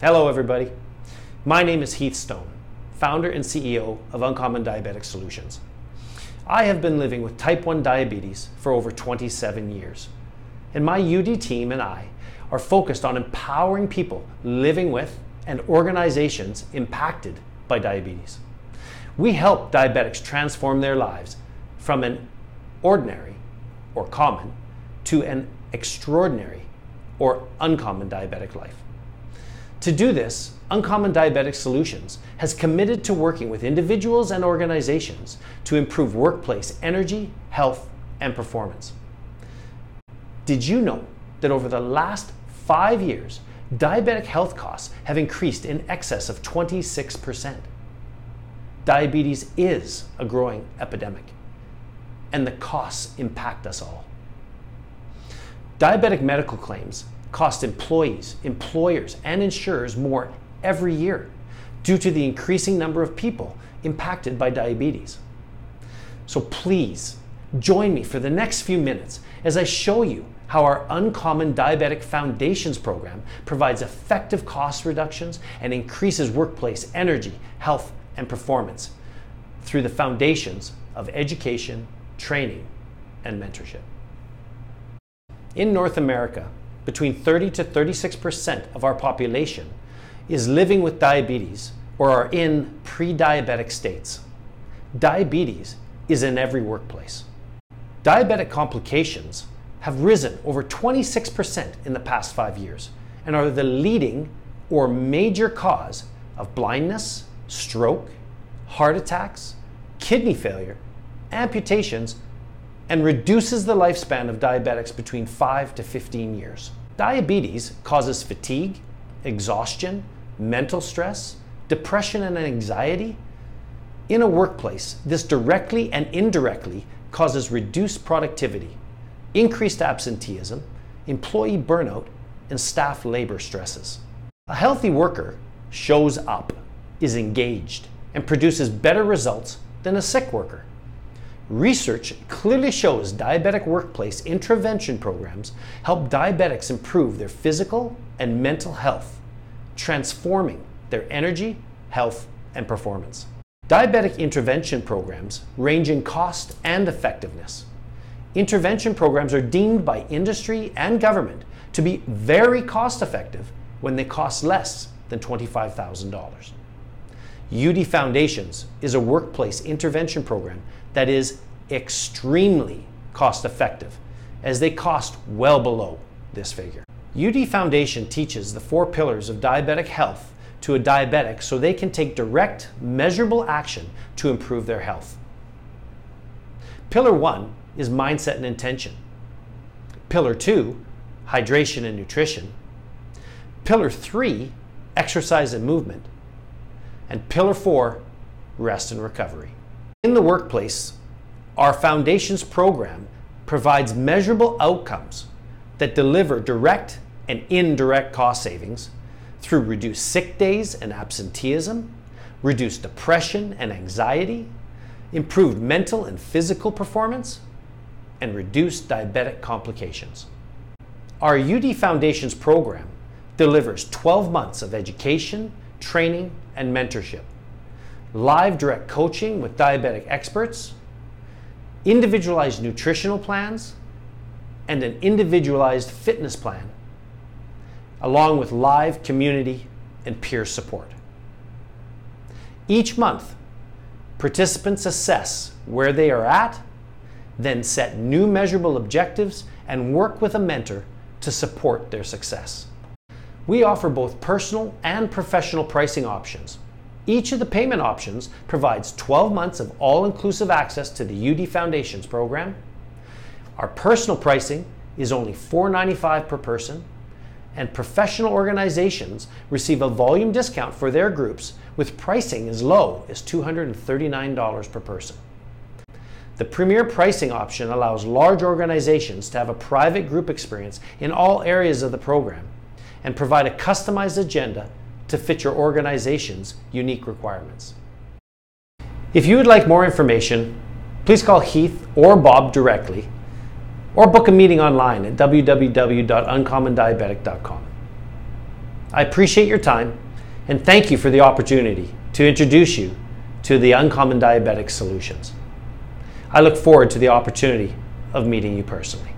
Hello, everybody. My name is Heath Stone, founder and CEO of Uncommon Diabetic Solutions. I have been living with type 1 diabetes for over 27 years, and my UD team and I are focused on empowering people living with and organizations impacted by diabetes. We help diabetics transform their lives from an ordinary or common to an extraordinary or uncommon diabetic life. To do this, Uncommon Diabetic Solutions has committed to working with individuals and organizations to improve workplace energy, health, and performance. Did you know that over the last five years, diabetic health costs have increased in excess of 26%? Diabetes is a growing epidemic, and the costs impact us all. Diabetic medical claims cost employees, employers, and insurers more every year due to the increasing number of people impacted by diabetes. So please join me for the next few minutes as I show you how our Uncommon Diabetic Foundations program provides effective cost reductions and increases workplace energy, health, and performance through the foundations of education, training, and mentorship. In North America, between 30 to 36% of our population is living with diabetes or are in pre diabetic states. Diabetes is in every workplace. Diabetic complications have risen over 26% in the past five years and are the leading or major cause of blindness, stroke, heart attacks, kidney failure, amputations, and reduces the lifespan of diabetics between 5 to 15 years. Diabetes causes fatigue, exhaustion, mental stress, depression, and anxiety. In a workplace, this directly and indirectly causes reduced productivity, increased absenteeism, employee burnout, and staff labor stresses. A healthy worker shows up, is engaged, and produces better results than a sick worker. Research clearly shows diabetic workplace intervention programs help diabetics improve their physical and mental health, transforming their energy, health, and performance. Diabetic intervention programs range in cost and effectiveness. Intervention programs are deemed by industry and government to be very cost effective when they cost less than $25,000. UD Foundations is a workplace intervention program that is extremely cost effective, as they cost well below this figure. UD Foundation teaches the four pillars of diabetic health to a diabetic so they can take direct, measurable action to improve their health. Pillar one is mindset and intention. Pillar two, hydration and nutrition. Pillar three, exercise and movement and pillar four, rest and recovery. In the workplace, our Foundations program provides measurable outcomes that deliver direct and indirect cost savings through reduced sick days and absenteeism, reduced depression and anxiety, improved mental and physical performance, and reduced diabetic complications. Our UD Foundations program delivers 12 months of education, training, and mentorship, live direct coaching with diabetic experts, individualized nutritional plans, and an individualized fitness plan, along with live community and peer support. Each month, participants assess where they are at, then set new measurable objectives and work with a mentor to support their success. We offer both personal and professional pricing options. Each of the payment options provides 12 months of all inclusive access to the UD Foundations program. Our personal pricing is only $4.95 per person, and professional organizations receive a volume discount for their groups with pricing as low as $239 per person. The Premier pricing option allows large organizations to have a private group experience in all areas of the program and provide a customized agenda to fit your organization's unique requirements. If you would like more information, please call Heath or Bob directly or book a meeting online at www.uncommondiabetic.com. I appreciate your time and thank you for the opportunity to introduce you to the Uncommon Diabetic Solutions. I look forward to the opportunity of meeting you personally.